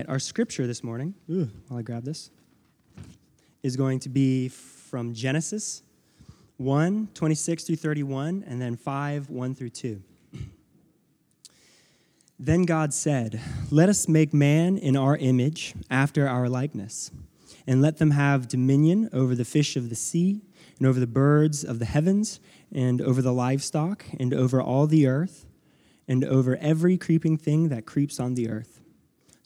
right, our scripture this morning, ooh, while I grab this, is going to be from Genesis 1, 26 through 31, and then 5, 1 through 2. Then God said, Let us make man in our image, after our likeness, and let them have dominion over the fish of the sea, and over the birds of the heavens, and over the livestock, and over all the earth, and over every creeping thing that creeps on the earth.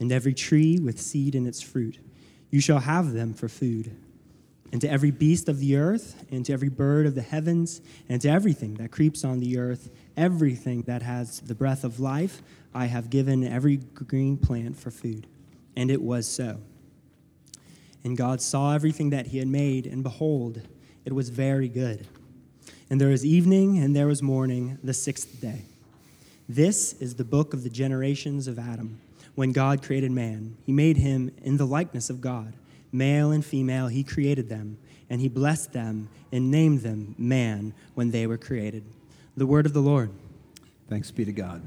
and every tree with seed in its fruit. You shall have them for food. And to every beast of the earth, and to every bird of the heavens, and to everything that creeps on the earth, everything that has the breath of life, I have given every green plant for food. And it was so. And God saw everything that he had made, and behold, it was very good. And there was evening, and there was morning, the sixth day. This is the book of the generations of Adam when God created man. He made him in the likeness of God. Male and female, he created them, and he blessed them and named them man when they were created. The word of the Lord. Thanks be to God.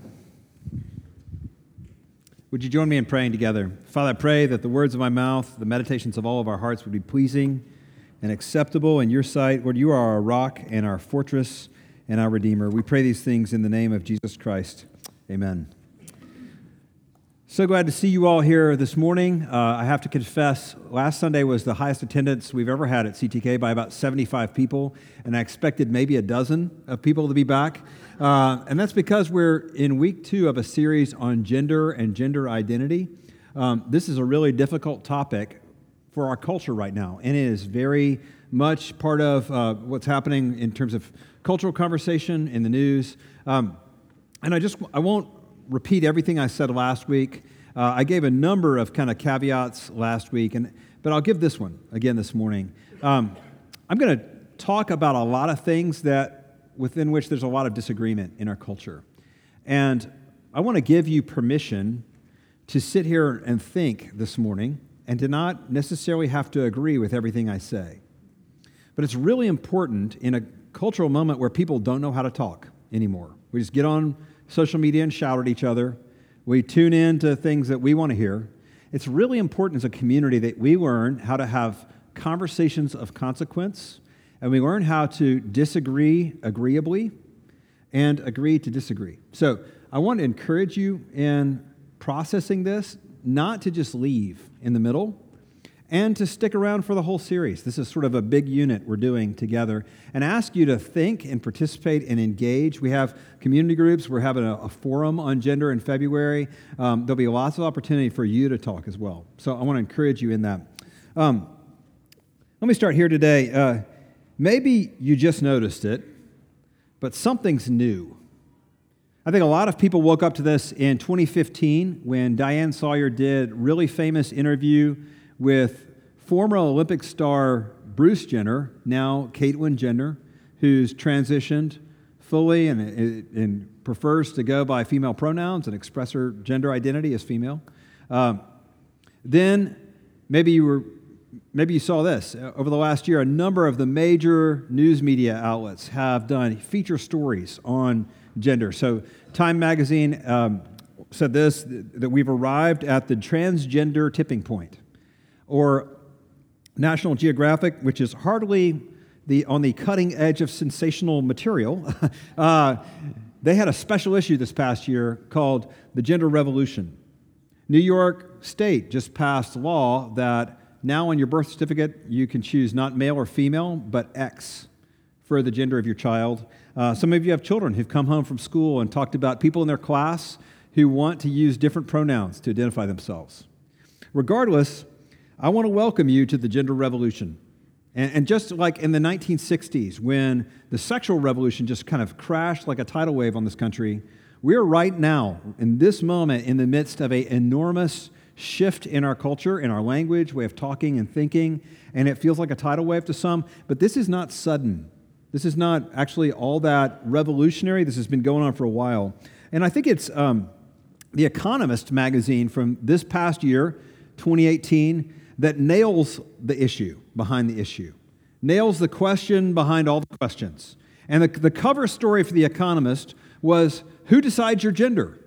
Would you join me in praying together? Father, I pray that the words of my mouth, the meditations of all of our hearts would be pleasing and acceptable in your sight. Lord, you are our rock and our fortress and our Redeemer. We pray these things in the name of Jesus Christ. Amen. So glad to see you all here this morning. Uh, I have to confess, last Sunday was the highest attendance we've ever had at CTK by about 75 people, and I expected maybe a dozen of people to be back. Uh, and that's because we're in week two of a series on gender and gender identity. Um, this is a really difficult topic for our culture right now, and it is very much part of uh, what's happening in terms of cultural conversation in the news. Um, and I just I won't repeat everything I said last week. Uh, I gave a number of kind of caveats last week, and, but I'll give this one again this morning. Um, I'm going to talk about a lot of things that within which there's a lot of disagreement in our culture. And I want to give you permission to sit here and think this morning and to not necessarily have to agree with everything I say. But it's really important in a cultural moment where people don't know how to talk anymore. We just get on social media and shout at each other. We tune in to things that we want to hear. It's really important as a community that we learn how to have conversations of consequence and we learn how to disagree agreeably and agree to disagree. So I want to encourage you in processing this, not to just leave in the middle, and to stick around for the whole series. This is sort of a big unit we're doing together, and ask you to think and participate and engage. We have community groups, we're having a, a forum on gender in February. Um, there'll be lots of opportunity for you to talk as well. So I want to encourage you in that. Um, let me start here today. Uh, maybe you just noticed it, but something's new. I think a lot of people woke up to this in 2015 when Diane Sawyer did really famous interview with former Olympic star Bruce Jenner, now Caitlyn Jenner, who's transitioned fully and, and, prefers to go by female pronouns and express her gender identity as female. Um, then maybe you were maybe you saw this. Over the last year a number of the major news media outlets have done feature stories on gender. So time magazine um, said this that we've arrived at the transgender tipping point or National Geographic, which is hardly the, on the cutting edge of sensational material, uh, they had a special issue this past year called The Gender Revolution. New York State just passed a law that now on your birth certificate you can choose not male or female, but X for the gender of your child. Uh, some of you have children who've come home from school and talked about people in their class who want to use different pronouns to identify themselves. Regardless, I want to welcome you to the gender revolution. And, and, just like in the 1960s, when the sexual revolution just kind of crashed like a tidal wave on this country, we're right now, in this moment, in the midst of an enormous shift in our culture, in our language, way of talking and thinking, and it feels like a tidal wave to some, but this is not sudden. This is not actually all that revolutionary. This has been going on for a while. And I think it's um, The Economist magazine from this past year, 2018, that nails the issue behind the issue, nails the question behind all the questions. And the, the cover story for The Economist was Who decides your gender?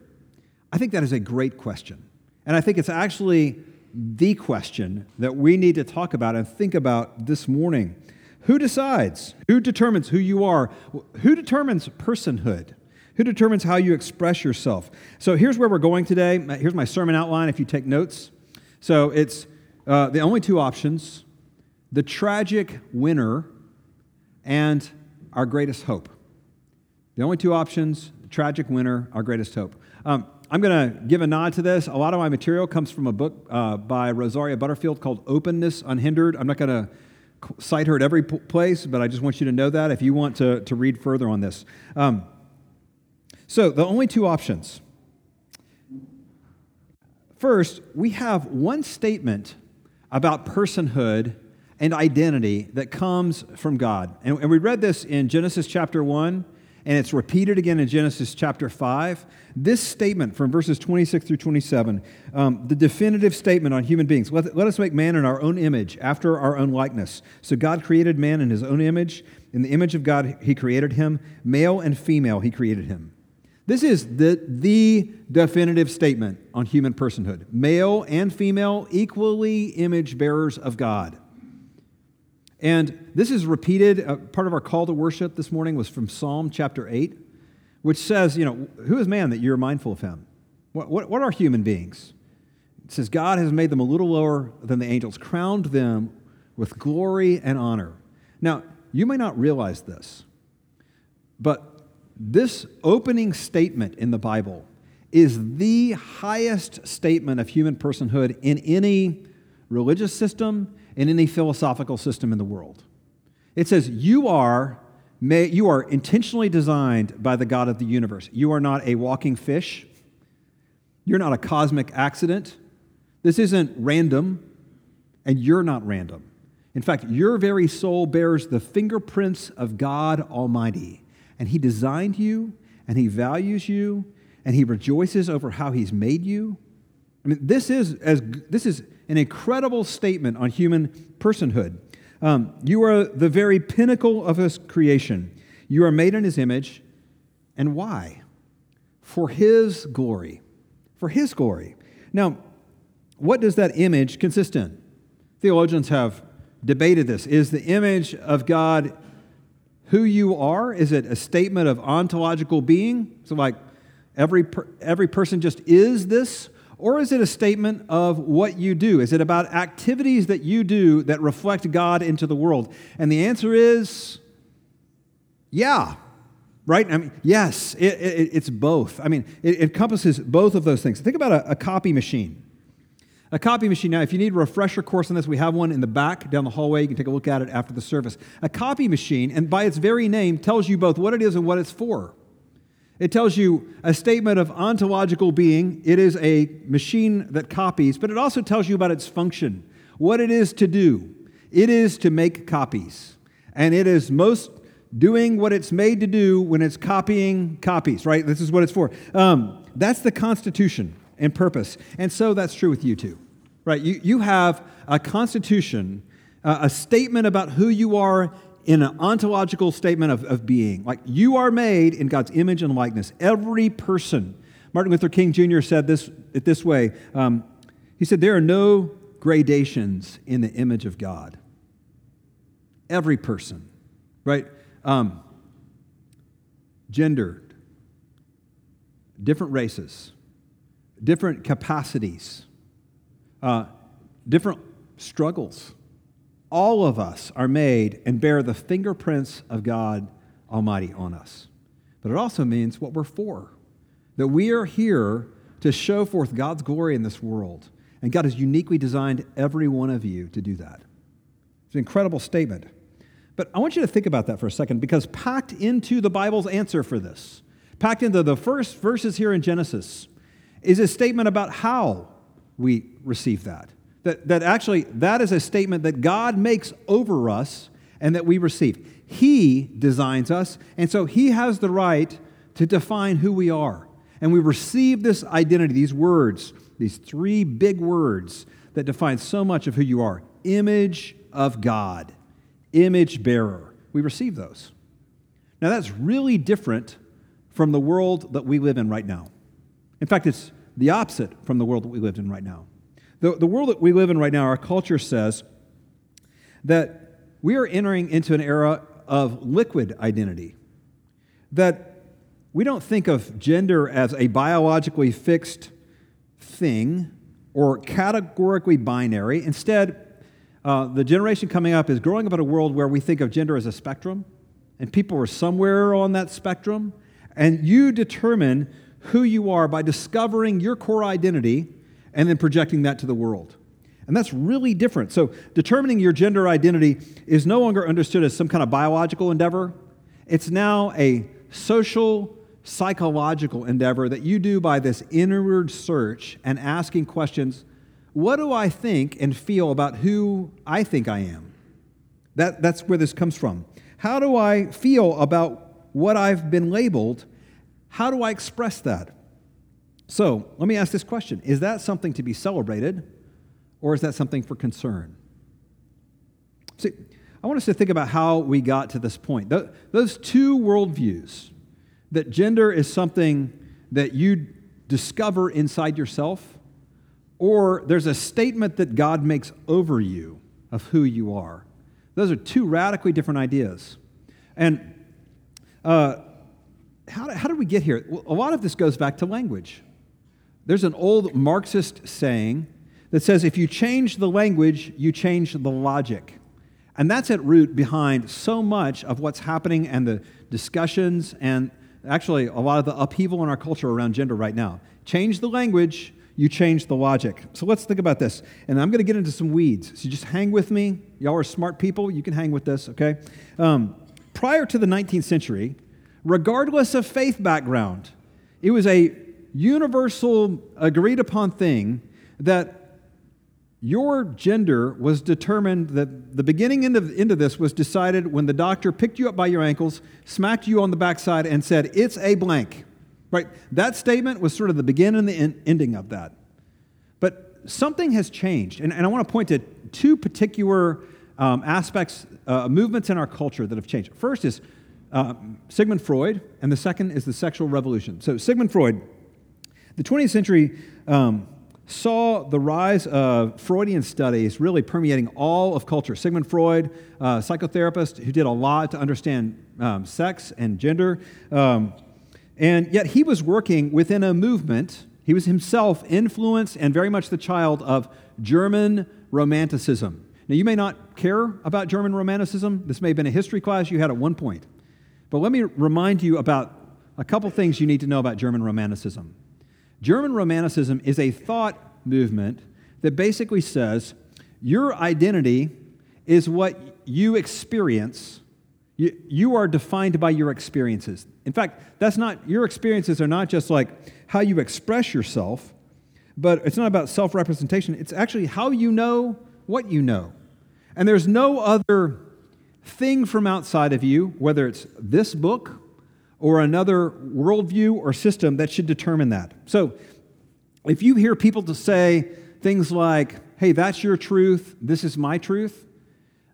I think that is a great question. And I think it's actually the question that we need to talk about and think about this morning. Who decides? Who determines who you are? Who determines personhood? Who determines how you express yourself? So here's where we're going today. Here's my sermon outline if you take notes. So it's uh, the only two options the tragic winner and our greatest hope. The only two options tragic winner, our greatest hope. Um, I'm going to give a nod to this. A lot of my material comes from a book uh, by Rosaria Butterfield called Openness Unhindered. I'm not going to cite her at every place, but I just want you to know that if you want to, to read further on this. Um, so, the only two options. First, we have one statement about personhood and identity that comes from God. And, and we read this in Genesis chapter 1 and it's repeated again in Genesis chapter 5. This statement from verses 26 through 27, um, the definitive statement on human beings let, let us make man in our own image, after our own likeness. So God created man in his own image. In the image of God, he created him. Male and female, he created him. This is the, the definitive statement on human personhood. Male and female, equally image bearers of God. And this is repeated. Uh, part of our call to worship this morning was from Psalm chapter 8, which says, you know, who is man that you're mindful of him? What, what, what are human beings? It says, God has made them a little lower than the angels, crowned them with glory and honor. Now, you may not realize this, but this opening statement in the Bible is the highest statement of human personhood in any religious system in any philosophical system in the world. It says, You are, may, you are intentionally designed by the God of the universe. You are not a walking fish. You're not a cosmic accident. This isn't random, and you're not random. In fact, your very soul bears the fingerprints of God Almighty, and He designed you, and He values you, and He rejoices over how He's made you. I mean, this is, as, this is an incredible statement on human personhood. Um, you are the very pinnacle of His creation. You are made in His image. And why? For His glory. For His glory. Now, what does that image consist in? Theologians have debated this. Is the image of God who you are? Is it a statement of ontological being? So, like, every, per, every person just is this? Or is it a statement of what you do? Is it about activities that you do that reflect God into the world? And the answer is yeah, right? I mean, yes, it, it, it's both. I mean, it, encompasses both of those things. Think about a, a copy machine. A copy machine. Now, if you need a refresher course on this, we have one in the back down the hallway. You can take a look at it after the service. A copy machine, and by its very name, tells you both what it is and what it's for. It tells you a statement of ontological being. It is a machine that copies, but it also tells you about its function, what it is to do. It is to make copies. And it is most doing what it's made to do when it's copying copies, right? This is what it's for. Um, that's the Constitution and purpose. And so that's true with you too, right? You, you have a Constitution, uh, a statement about who you are in an ontological statement of, of being. Like you are made in God's image and likeness. Every person. Martin Luther King Jr. said this it this way. Um, he said, There are no gradations in the image of God. Every person, right? Um, gendered, different races, different capacities, uh, different struggles all of us are made and bear the fingerprints of God Almighty on us. But it also means what we're for that we are here to show forth God's glory in this world. And God has uniquely designed every one of you to do that. It's an incredible statement. But I want you to think about that for a second because packed into the Bible's answer for this, packed into the first verses here in Genesis, is a statement about how we receive that. That, that actually, that is a statement that God makes over us and that we receive. He designs us, and so He has the right to define who we are. And we receive this identity, these words, these three big words that define so much of who you are image of God, image bearer. We receive those. Now, that's really different from the world that we live in right now. In fact, it's the opposite from the world that we live in right now. The, the world that we live in right now, our culture says that we are entering into an era of liquid identity. That we don't think of gender as a biologically fixed thing or categorically binary. Instead, uh, the generation coming up is growing up in a world where we think of gender as a spectrum, and people are somewhere on that spectrum, and you determine who you are by discovering your core identity and then projecting that to the world. And that's really different. So, determining your gender identity is no longer understood as some kind of biological endeavor. It's now a social, psychological endeavor that you do by this inward search and asking questions what do I think and feel about who I think I am? That, that's where this comes from. How do I feel about what I've been labeled? How do I express that? So let me ask this question Is that something to be celebrated, or is that something for concern? See, I want us to think about how we got to this point. Those two worldviews that gender is something that you discover inside yourself, or there's a statement that God makes over you of who you are. Those are two radically different ideas. And uh, how, how did we get here? Well, a lot of this goes back to language. There's an old Marxist saying that says if you change the language, you change the logic. And that's at root behind so much of what's happening and the discussions and actually a lot of the upheaval in our culture around gender right now. Change the language, you change the logic. So let's think about this. And I'm going to get into some weeds. So just hang with me. Y'all are smart people. You can hang with this, okay? Um, prior to the 19th century, regardless of faith background, it was a universal, agreed upon thing that your gender was determined that the beginning end of, end of this was decided when the doctor picked you up by your ankles, smacked you on the backside, and said, It's a blank. Right? That statement was sort of the beginning and the en- ending of that. But something has changed. And, and I want to point to two particular um, aspects, uh, movements in our culture that have changed. First is uh, Sigmund Freud, and the second is the sexual revolution. So, Sigmund Freud the 20th century um, saw the rise of Freudian studies really permeating all of culture. Sigmund Freud, a psychotherapist who did a lot to understand um, sex and gender. Um, and yet he was working within a movement. He was himself influenced and very much the child of German Romanticism. Now, you may not care about German Romanticism. This may have been a history class you had at one point. But let me remind you about a couple things you need to know about German Romanticism. German Romanticism is a thought movement that basically says your identity is what you experience. You, you are defined by your experiences. In fact, that's not, your experiences are not just like how you express yourself, but it's not about self representation. It's actually how you know what you know. And there's no other thing from outside of you, whether it's this book or another worldview or system that should determine that. So, if you hear people to say things like, hey, that's your truth, this is my truth,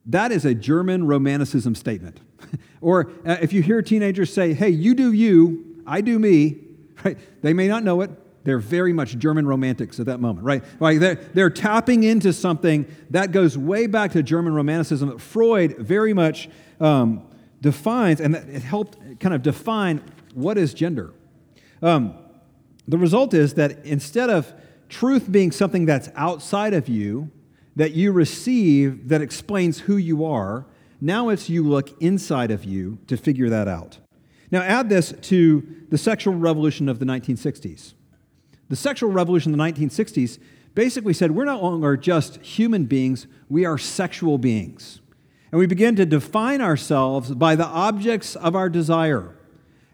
that is a German romanticism statement. or uh, if you hear teenagers say, hey, you do you, I do me, right? They may not know it. They're very much German romantics at that moment, right? Like they're, they're tapping into something that goes way back to German romanticism that Freud very much um, defines, and it helped kind of define what is gender. Um, the result is that instead of truth being something that's outside of you, that you receive that explains who you are, now it's you look inside of you to figure that out. Now, add this to the sexual revolution of the 1960s. The sexual revolution of the 1960s basically said we're no longer just human beings, we are sexual beings. And we begin to define ourselves by the objects of our desire.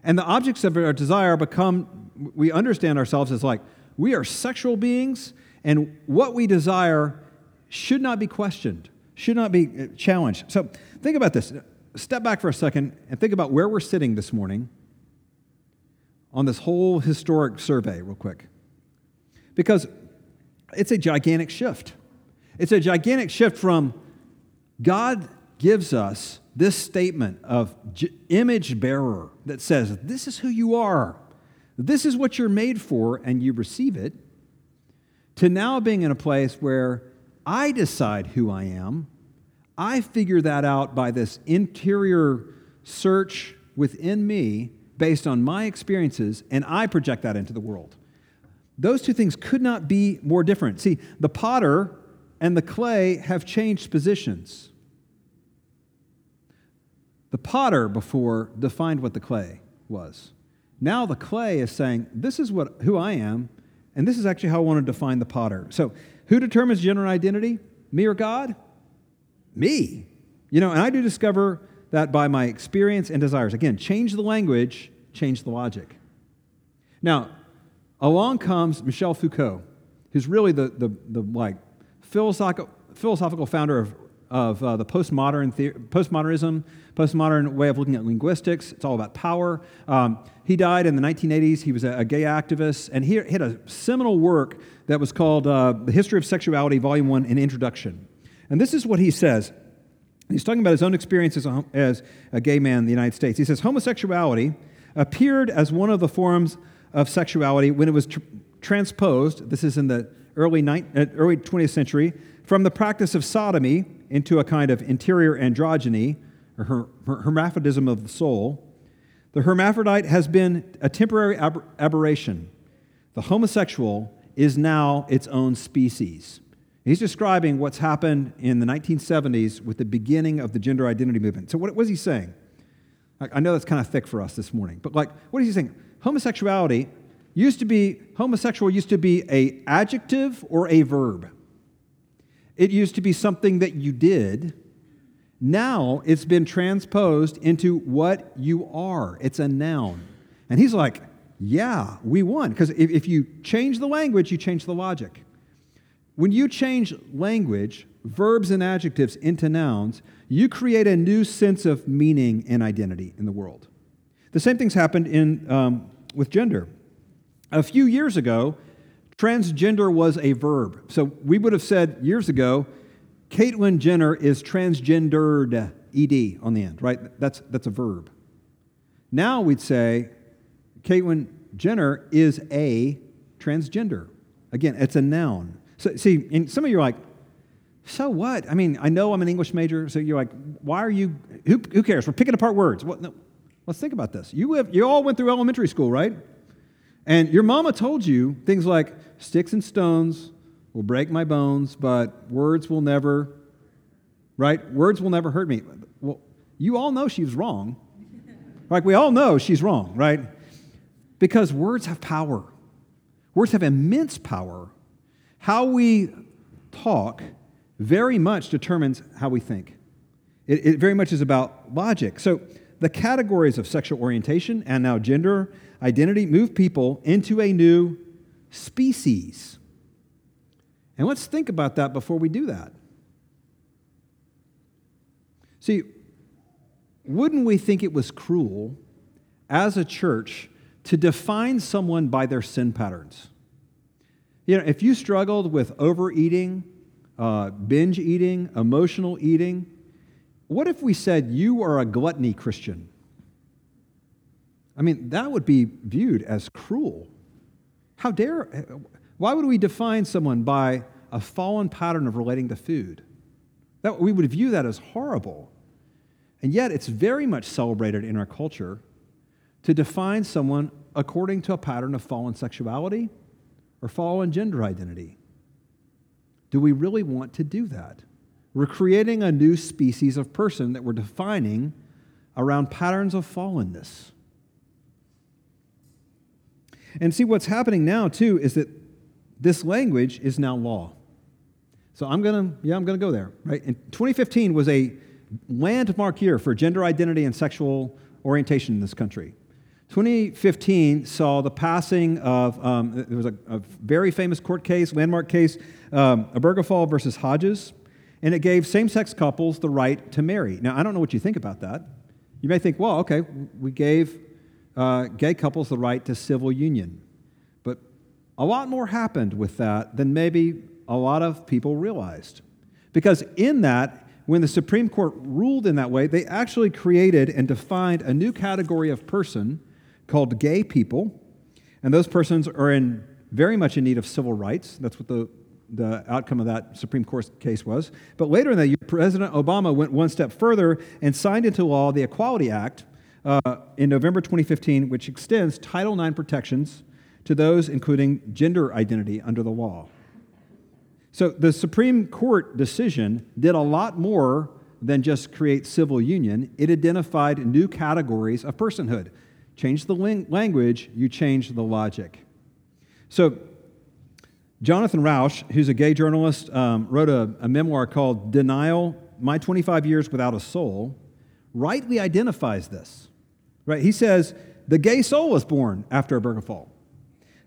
And the objects of our desire become, we understand ourselves as like, we are sexual beings, And what we desire should not be questioned, should not be uh, challenged. So think about this. Step back for a second and think about where we're sitting this morning on this whole historic survey, real quick. Because it's a gigantic shift. It's a gigantic shift from God gives us this statement of image bearer that says, This is who you are, this is what you're made for, and you receive it, to now being in a place where I decide who I am. I figure that out by this interior search within me based on my experiences, and I project that into the world. Those two things could not be more different. See, the potter and the clay have changed positions. The potter before defined what the clay was. Now the clay is saying, This is what, who I am, and this is actually how I want to define the potter. So, who determines gender identity? Me or God? Me. You know, and I do discover that by my experience and desires. Again, change the language, change the logic. Now, along comes Michel Foucault, who's really the, the, the like philosophical, philosophical founder of, of uh, the postmodern the- postmodernism, postmodern way of looking at linguistics. It's all about power. Um, he died in the 1980s. He was a, a gay activist, and he, had a seminal work that was called uh, The History of Sexuality, Volume 1, An Introduction. And this is what he says. He's talking about his own experience as a, as a gay man in the United States. He says, Homosexuality appeared as one of the forms of sexuality when it was tr- transposed, this is in the early, ni- uh, early 20th century, from the practice of sodomy into a kind of interior androgyny, or her- her- hermaphrodism of the soul. The hermaphrodite has been a temporary ab- aberration. The homosexual is now its own species. He's describing what's happened in the 1970s with the beginning of the gender identity movement. So, what was he saying? I know that's kind of thick for us this morning, but like, what is he saying? Homosexuality used to be, homosexual used to be a adjective or a verb. It used to be something that you did. Now it's been transposed into what you are. It's a noun. And he's like, yeah, we won. Because if, if you change the language, you change the logic. When you change language, verbs and adjectives into nouns, you create a new sense of meaning and identity in the world. The same thing's happened in, um, with gender. A few years ago, transgender was a verb. So we would have said years ago, Caitlyn Jenner is transgendered, ed on the end, right? That's, that's a verb. Now we'd say Caitlyn Jenner is a transgender. Again, it's a noun. So, see, and some of you are like, so what? I mean, I know I'm an English major, so you're like, why are you, who, who cares? We're picking apart words. No, let's think about this. You, have, you all went through elementary school, right? And your mama told you things like, sticks and stones will break my bones, but words will never, right? Words will never hurt me. Well, you all know she's wrong. Like, we all know she's wrong, right? Because words have power. Words have immense power. How we talk very much determines how we think. It, it, very much is about logic. So, the categories of sexual orientation and now gender identity move people into a new species. And let's think about that before we do that. See, wouldn't we think it was cruel as a church to define someone by their sin patterns? You know, if you struggled with overeating, uh, binge eating, emotional eating, what if we said you are a gluttony Christian? I mean, that would be viewed as cruel. How dare, why would we define someone by a fallen pattern of relating to food? That, we would view that as horrible. And yet, it's very much celebrated in our culture to define someone according to a pattern of fallen sexuality or fallen gender identity. Do we really want to do that? We're creating a new species of person that we're defining around patterns of fallenness. And see, what's happening now, too, is that this language is now law. So I'm going to, yeah, I'm going to go there, right? And 2015 was a landmark year for gender identity and sexual orientation in this country. 2015 saw the passing of, um, there was a, a, very famous court case, landmark case, um, Obergefell versus Hodges, and it gave same sex couples the right to marry. Now, I don't know what you think about that. You may think, well, okay, we gave uh, gay couples the right to civil union. But a lot more happened with that than maybe a lot of people realized. Because in that, when the Supreme Court ruled in that way, they actually created and defined a new category of person called gay people. And those persons are in very much in need of civil rights. That's what the, the outcome of that Supreme Court case was. But later in that year, President Obama went one step further and signed into law the Equality Act uh, in November 2015, which extends Title IX protections to those including gender identity under the law. So the Supreme Court decision did a lot more than just create civil union. It identified new categories of personhood. Change the language, you change the logic. So Jonathan Rauch, who's a gay journalist, um, wrote a, a memoir called Denial My 25 Years Without a Soul, rightly identifies this. Right? He says, the gay soul was born after Obergefell.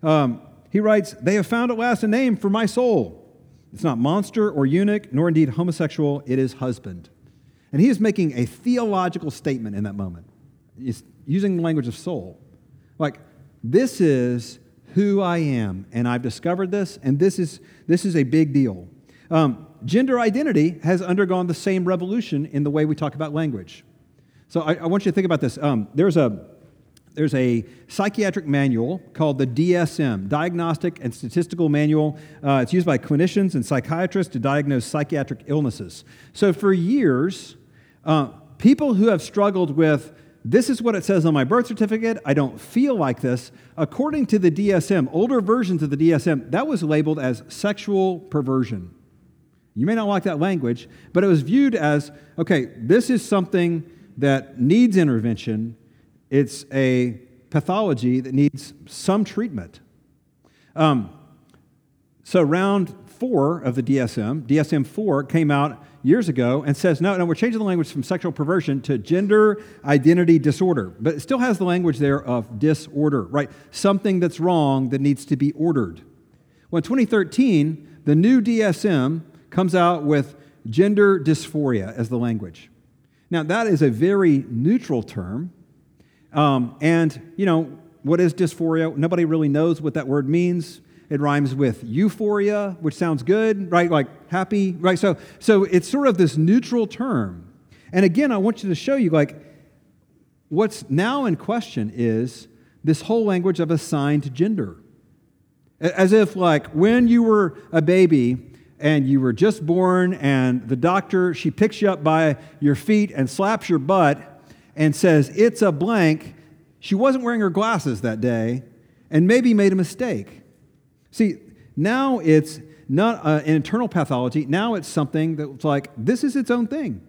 Um, he writes, They have found at last a name for my soul. It's not monster or eunuch, nor indeed homosexual, it is husband. And he is making a theological statement in that moment. He's using the language of soul. Like, this is who I am, and I've discovered this, and this is, this is a big deal. Um, gender identity has undergone the same revolution in the way we talk about language. So I, I want you to think about this. Um, there's a there's a psychiatric manual called the DSM, Diagnostic and Statistical Manual. Uh, it's used by clinicians and psychiatrists to diagnose psychiatric illnesses. So for years, uh, people who have struggled with this is what it says on my birth certificate. I don't feel like this. According to the DSM, older versions of the DSM, that was labeled as sexual perversion. You may not like that language, but it was viewed as okay, this is something that needs intervention it's a pathology that needs some treatment. Um, so, round four of the DSM, DSM 4, came out years ago and says, no, no, we're changing the language from sexual perversion to gender identity disorder. But it still has the language there of disorder, right? Something that's wrong that needs to be ordered. Well, in 2013, the new DSM comes out with gender dysphoria as the language. Now, that is a very neutral term. Um, and, you know, what is dysphoria? Nobody really knows what that word means. It rhymes with euphoria, which sounds good, right? Like happy, right? So, so it's sort of this neutral term. And again, I want you to show you, like, what's now in question is this whole language of assigned gender. As if, like, when you were a baby and you were just born, and the doctor, she picks you up by your feet and slaps your butt and says, It's a blank. She wasn't wearing her glasses that day and maybe made a mistake. See, now it's not uh, an internal pathology. Now it's something that's like, this is its own thing.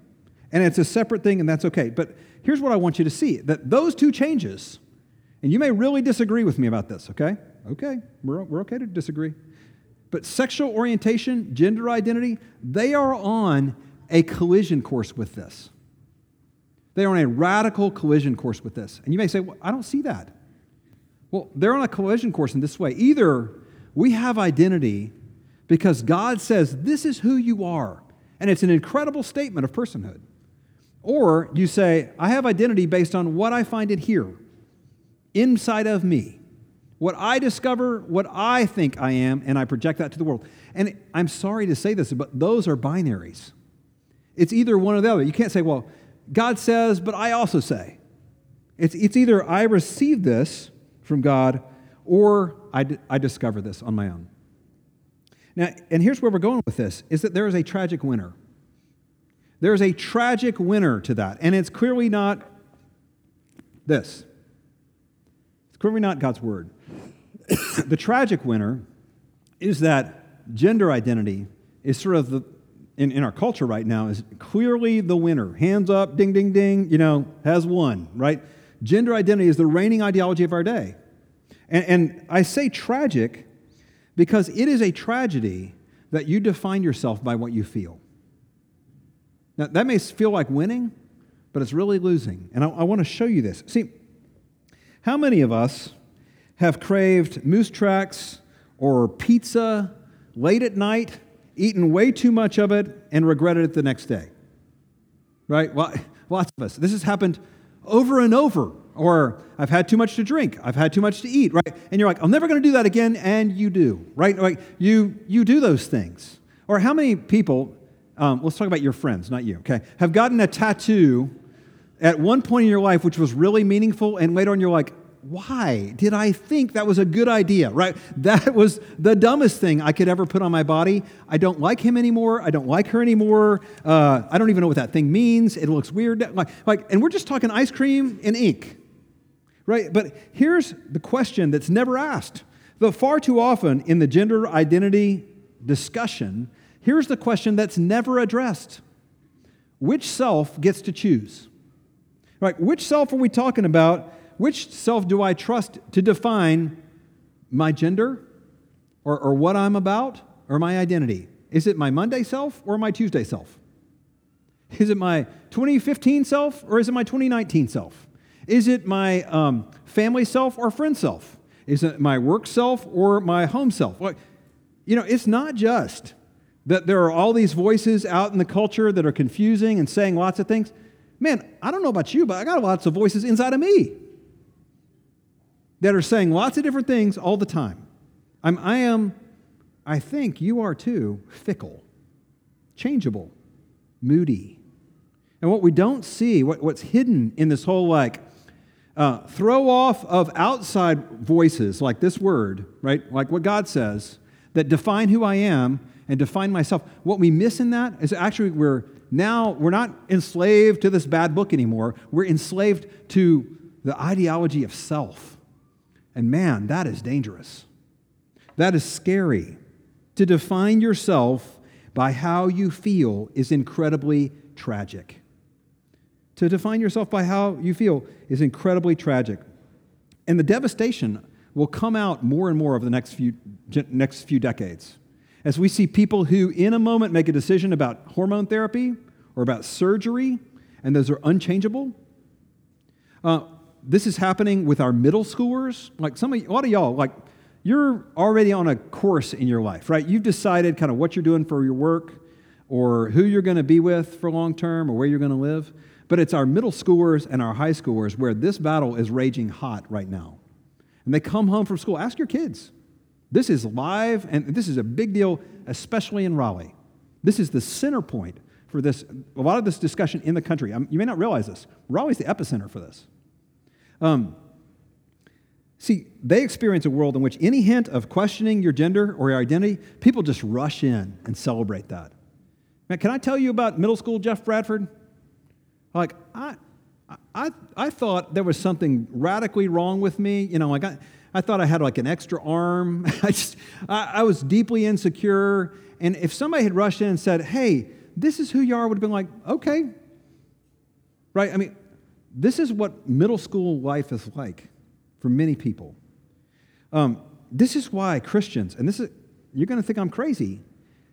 And it's a separate thing, and that's okay. But here's what I want you to see that those two changes, and you may really disagree with me about this, okay? Okay, we're, we're okay to disagree. But sexual orientation, gender identity, they are on a collision course with this. They are on a radical collision course with this. And you may say, well, I don't see that. Well, they're on a collision course in this way. Either we have identity because God says, this is who you are, and it's an incredible statement of personhood. Or you say, I have identity based on what I find it here, inside of me. What I discover, what I think I am, and I project that to the world. And I'm sorry to say this, but those are binaries. It's either one or the other. You can't say, well, God says, but I also say. It's, it's either I receive this from God or I, d- I discover this on my own. Now, and here's where we're going with this is that there is a tragic winner. There is a tragic winner to that, and it's clearly not this. It's clearly not God's word. the tragic winner is that gender identity is sort of the, in, in our culture right now is clearly the winner. Hands up, ding, ding, ding, you know, has won, right? Gender identity is the reigning ideology of our day. And, and I say tragic because it is a tragedy that you define yourself by what you feel. Now, that may feel like winning, but it's really losing. And I, I want to show you this. See, How many of us have craved moose tracks or pizza late at night, eaten way too much of it, and regretted it the next day? Right? Well, lots of us. This has happened over and over. Or I've had too much to drink. I've had too much to eat, right? And you're like, I'm never going to do that again, and you do, right? Like you, you do those things. Or how many people, um, let's talk about your friends, not you, okay, have gotten a tattoo at one point in your life which was really meaningful, and later on you're like, why did I think that was a good idea, right? That was the dumbest thing I could ever put on my body. I don't like him anymore. I don't like her anymore. Uh, I don't even know what that thing means. It looks weird. Like, like, and we're just talking ice cream and ink, right? But here's the question that's never asked. Though far too often in the gender identity discussion, here's the question that's never addressed Which self gets to choose? Right? Which self are we talking about? which self do I trust to define my gender or, or what I'm about or my identity? Is it my Monday self or my Tuesday self? Is it my 2015 self or is it my 2019 self? Is it my um, family self or friend self? Is it my work self or my home self? Well, you know, it's not just that there are all these voices out in the culture that are confusing and saying lots of things. Man, I don't know about you, but I got lots of voices inside of me that are saying lots of different things all the time. I'm, I am, I think you are too, fickle, changeable, moody. And what we don't see, what, what's hidden in this whole like uh, throw off of outside voices like this word, right? Like what God says, that define who I am and define myself. What we miss in that is actually we're now, we're not enslaved to this bad book anymore. We're enslaved to the ideology of self and man, that is dangerous. That is scary. To define yourself by how you feel is incredibly tragic. To define yourself by how you feel is incredibly tragic. And the devastation will come out more and more over the next few, next few decades. As we see people who, in a moment, make a decision about hormone therapy or about surgery, and those are unchangeable. Uh, this is happening with our middle schoolers. Like some of a lot of y'all, like you're already on a course in your life, right? You've decided kind of what you're doing for your work or who you're going to be with for long term or where you're going to live. But it's our middle schoolers and our high schoolers where this battle is raging hot right now. And they come home from school. Ask your kids. This is live, and this is a big deal, especially in Raleigh. This is the center point for this, a lot of this discussion in the country. Um, you may not realize this. Raleigh's the epicenter for this. Um, see, they experience a world in which any hint of questioning your gender or your identity, people just rush in and celebrate that. Man, can I tell you about middle school Jeff Bradford? Like, I, I, I thought there was something radically wrong with me. You know, I, I thought I had like an extra arm. I just, I, I was deeply insecure. And if somebody had rushed in and said, hey, this is who you are, would have been like, okay. Right? I mean, this is what middle school life is like for many people. Um, this is why Christians, and this is, you're going to think I'm crazy.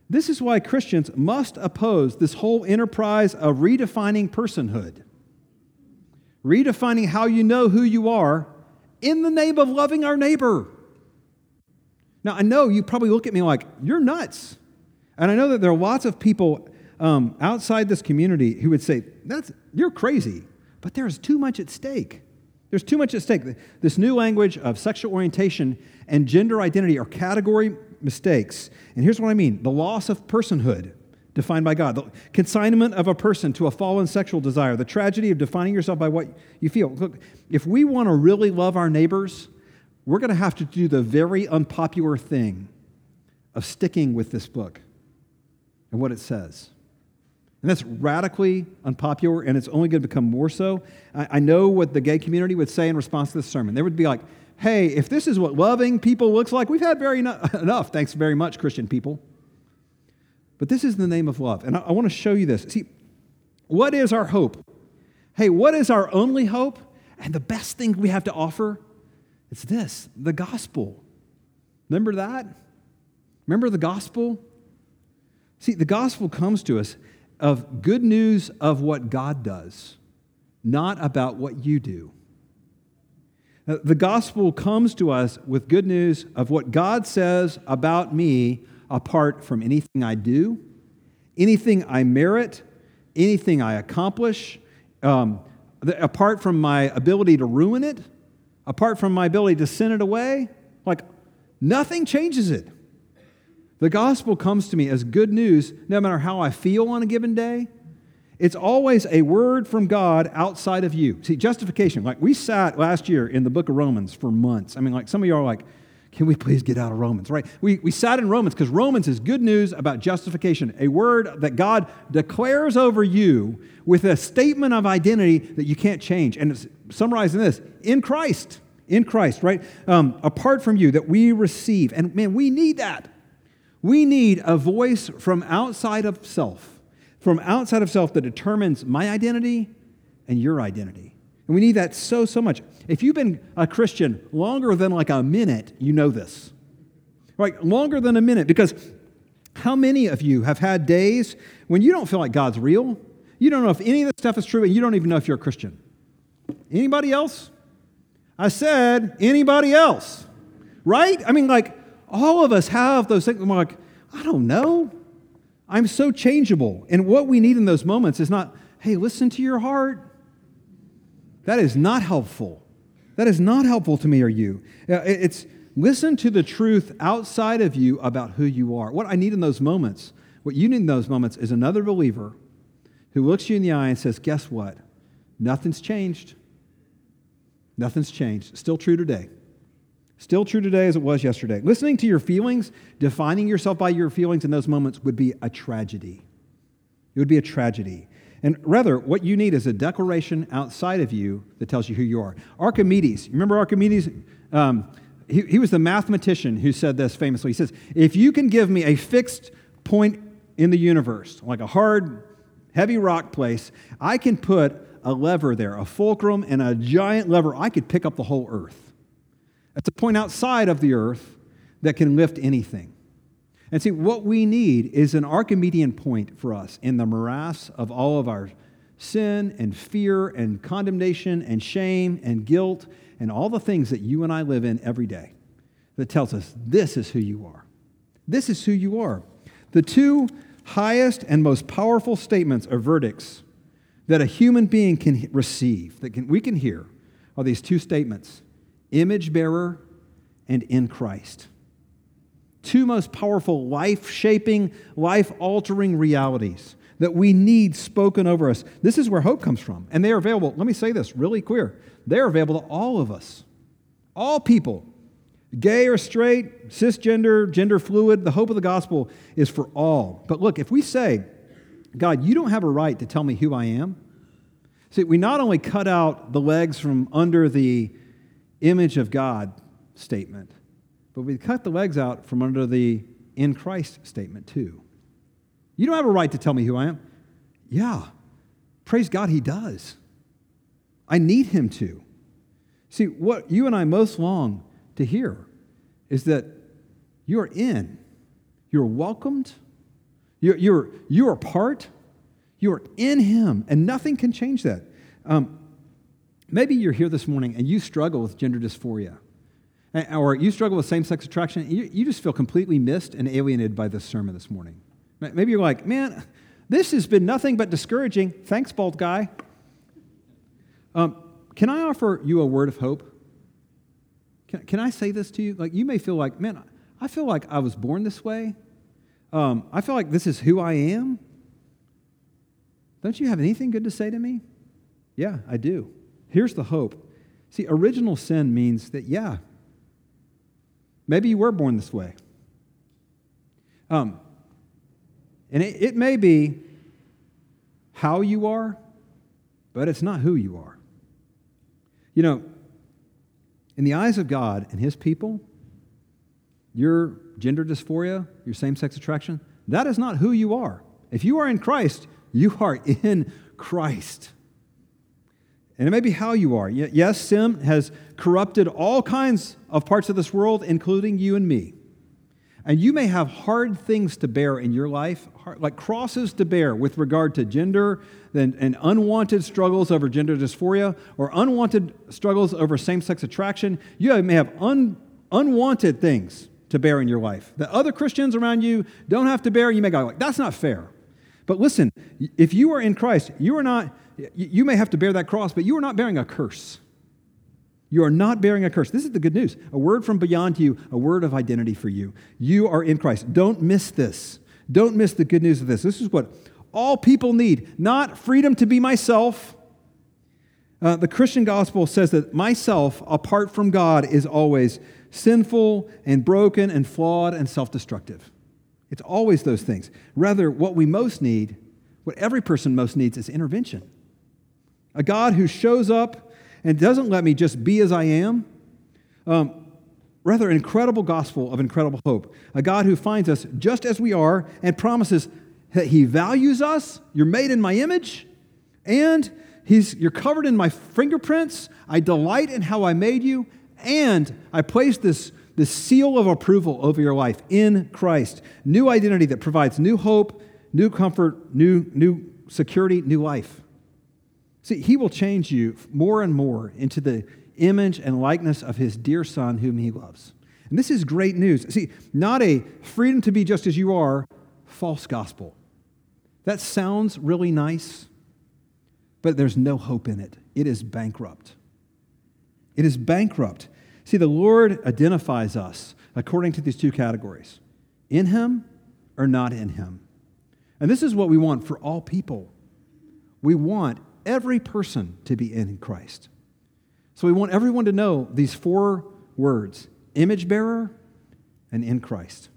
This is why Christians must oppose this whole enterprise of redefining personhood, redefining how you know who you are in the name of loving our neighbor. Now, I know you probably look at me like, you're nuts. And I know that there are lots of people um, outside this community who would say, That's, you're crazy. But there's too much at stake. There's too much at stake. This new language of sexual orientation and gender identity are category mistakes. And here's what I mean the loss of personhood defined by God, the consignment of a person to a fallen sexual desire, the tragedy of defining yourself by what you feel. Look, if we want to really love our neighbors, we're going to have to do the very unpopular thing of sticking with this book and what it says. And that's radically unpopular, and it's only going to become more so. I, I, know what the gay community would say in response to this sermon. They would be like, hey, if this is what loving people looks like, we've had very no- enough. Thanks very much, Christian people. But this is the name of love. And I, I want to show you this. See, what is our hope? Hey, what is our only hope? And the best thing we have to offer? It's this the gospel. Remember that? Remember the gospel? See, the gospel comes to us of good news of what God does, not about what you do. Uh, The gospel comes to us with good news of what God says about me apart from anything I do, anything I merit, anything I accomplish, um, the- apart from my ability to ruin it, apart from my ability to send it away. Like, nothing changes it. The gospel comes to me as good news no matter how I feel on a given day. It's always a word from God outside of you. See, justification, like we sat last year in the book of Romans for months. I mean, like some of you are like, can we please get out of Romans, right? We, we sat in Romans because Romans is good news about justification, a word that God declares over you with a statement of identity that you can't change. And it's summarized in this in Christ, in Christ, right? Um, apart from you, that we receive. And man, we need that. We need a voice from outside of self, from outside of self that determines my identity and your identity. And we need that so, so much. If you've been a Christian longer than like a minute, you know this. Right? Longer than a minute. Because how many of you have had days when you don't feel like God's real? You don't know if any of this stuff is true, and you don't even know if you're a Christian. Anybody else? I said, anybody else? Right? I mean, like, all of us have those things. We're like, I don't know. I'm so changeable. And what we need in those moments is not, hey, listen to your heart. That is not helpful. That is not helpful to me or you. Uh, It's listen to the truth outside of you about who you are. What I need in those moments, what you need in those moments is another believer who looks you in the eye and says, Guess what? Nothing's changed. Nothing's changed. Still true today. Still true today as it was yesterday. Listening to your feelings, defining yourself by your feelings in those moments would be a tragedy. It would be a tragedy. And rather, what you need is a declaration outside of you that tells you who you are. Archimedes, remember Archimedes? Um, he, he was the mathematician who said this famously. He says, If you can give me a fixed point in the universe, like a hard, heavy rock place, I can put a lever there, a fulcrum and a giant lever. I could pick up the whole earth. That's a point outside of the earth that can lift anything. And see, what we need is an Archimedean point for us in the morass of all of our sin and fear and condemnation and shame and guilt and all the things that you and I live in every day that tells us this is who you are. This is who you are. The two highest and most powerful statements or verdicts that a human being can receive, that can, we can hear, are these two statements image bearer and in Christ. Two most powerful, life shaping, life altering realities that we need spoken over us. This is where hope comes from. And they are available, let me say this really clear. They're available to all of us, all people, gay or straight, cisgender, gender fluid. The hope of the gospel is for all. But look, if we say, God, you don't have a right to tell me who I am, see, we not only cut out the legs from under the image of God statement, but we cut the legs out from under the in Christ statement too. You don't have a right to tell me who I am. Yeah, praise God, He does. I need Him to. See, what you and I most long to hear is that you're in, you're welcomed, you're, you're, you're part, you're in Him, and nothing can change that. Um, maybe you're here this morning and you struggle with gender dysphoria, or you struggle with same sex attraction, you, you just feel completely missed and alienated by this sermon this morning. Maybe you're like, man, this has been nothing but discouraging. Thanks, bald guy. Um, can I offer you a word of hope? Can, can I say this to you? Like, you may feel like, man, I feel like I was born this way. Um, I feel like this is who I am. Don't you have anything good to say to me? Yeah, I do. Here's the hope. See, original sin means that, yeah, maybe you were born this way. Um, and it, it may be how you are, but it's not who you are. You know, in the eyes of God and His people, your gender dysphoria, your same sex attraction, that is not who you are. If you are in Christ, you are in Christ. And it may be how you are. Yes, sin has corrupted all kinds of parts of this world, including you and me. And you may have hard things to bear in your life, like crosses to bear with regard to gender and, unwanted struggles over gender dysphoria or unwanted struggles over same sex attraction. You may have un, unwanted things to bear in your life that other Christians around you don't have to bear. You may go, like, that's not fair. But listen, if you are in Christ, you are not, you may have to bear that cross, but you are not bearing a curse. You are not bearing a curse. This is the good news. A word from beyond you, a word of identity for you. You are in Christ. Don't miss this. Don't miss the good news of this. This is what all people need not freedom to be myself. Uh, the Christian gospel says that myself, apart from God, is always sinful and broken and flawed and self destructive. It's always those things. Rather, what we most need, what every person most needs, is intervention. A God who shows up and doesn't let me just be as I am. Um, rather, an incredible gospel of incredible hope. A God who finds us just as we are and promises that He values us. You're made in my image, and he's, you're covered in my fingerprints. I delight in how I made you, and I place this, this seal of approval over your life in Christ. New identity that provides new hope, new comfort, new, new security, new life. See, he will change you more and more into the image and likeness of his dear son, whom he loves. And this is great news. See, not a freedom to be just as you are, false gospel. That sounds really nice, but there's no hope in it. It is bankrupt. It is bankrupt. See, the Lord identifies us according to these two categories in Him or not in Him. And this is what we want for all people. We want every person to be in Christ. So we want everyone to know these four words image bearer and in Christ.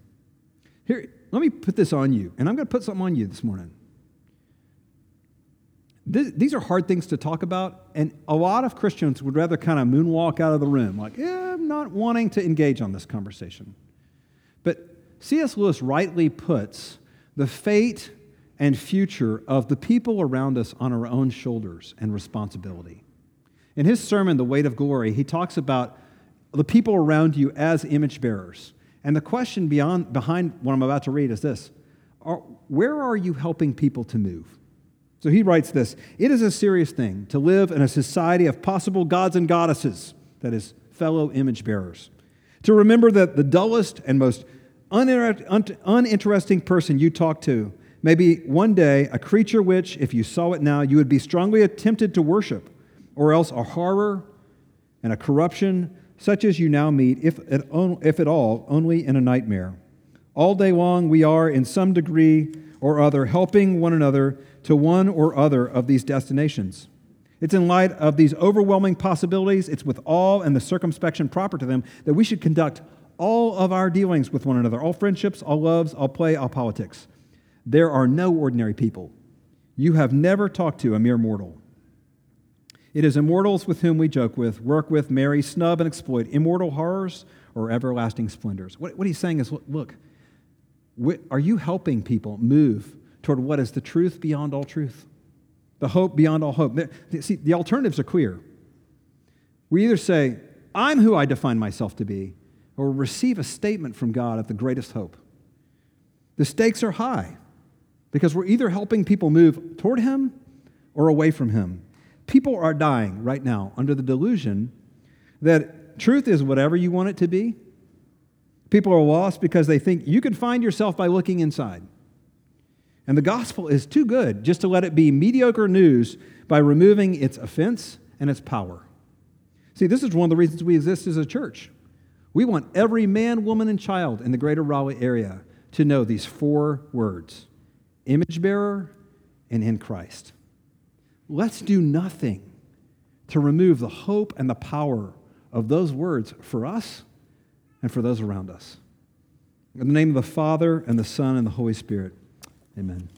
Here, let me put this on you, and I'm going to put something on you this morning. This, these are hard things to talk about, and a lot of Christians would rather kind of moonwalk out of the room, like, yeah, I'm not wanting to engage on this conversation. But C.S. Lewis rightly puts the fate and future of the people around us on our own shoulders and responsibility. In his sermon, The Weight of Glory, he talks about the people around you as image bearers. And the question beyond, behind what I'm about to read is this are, Where are you helping people to move? So he writes this It is a serious thing to live in a society of possible gods and goddesses, that is, fellow image bearers. To remember that the dullest and most uninteresting person you talk to Maybe one day a creature which, if you saw it now, you would be strongly tempted to worship, or else a horror and a corruption such as you now meet, if at, if at all, only in a nightmare. All day long, we are, in some degree or other, helping one another to one or other of these destinations. It's in light of these overwhelming possibilities, it's with awe and the circumspection proper to them that we should conduct all of our dealings with one another, all friendships, all loves, all play, all politics. There are no ordinary people. You have never talked to a mere mortal. It is immortals with whom we joke with, work with, marry, snub, and exploit, immortal horrors or everlasting splendors. What, what he's saying is look, are you helping people move toward what is the truth beyond all truth? The hope beyond all hope. See, the alternatives are clear. We either say, I'm who I define myself to be, or receive a statement from God of the greatest hope. The stakes are high because we're either helping people move toward Him or away from Him. People are dying right now under the delusion that truth is whatever you want it to be. People are lost because they think you can find yourself by looking inside. And the gospel is too good just to let it be mediocre news by removing its offense and its power. See, this is one of the reasons we exist as a church. We want every man, woman, and child in the greater Raleigh area to know these four words image bearer, and in Christ. Let's do nothing to remove the hope and the power of those words for us and for those around us. In the name of the Father, and the Son, and the Holy Spirit, amen.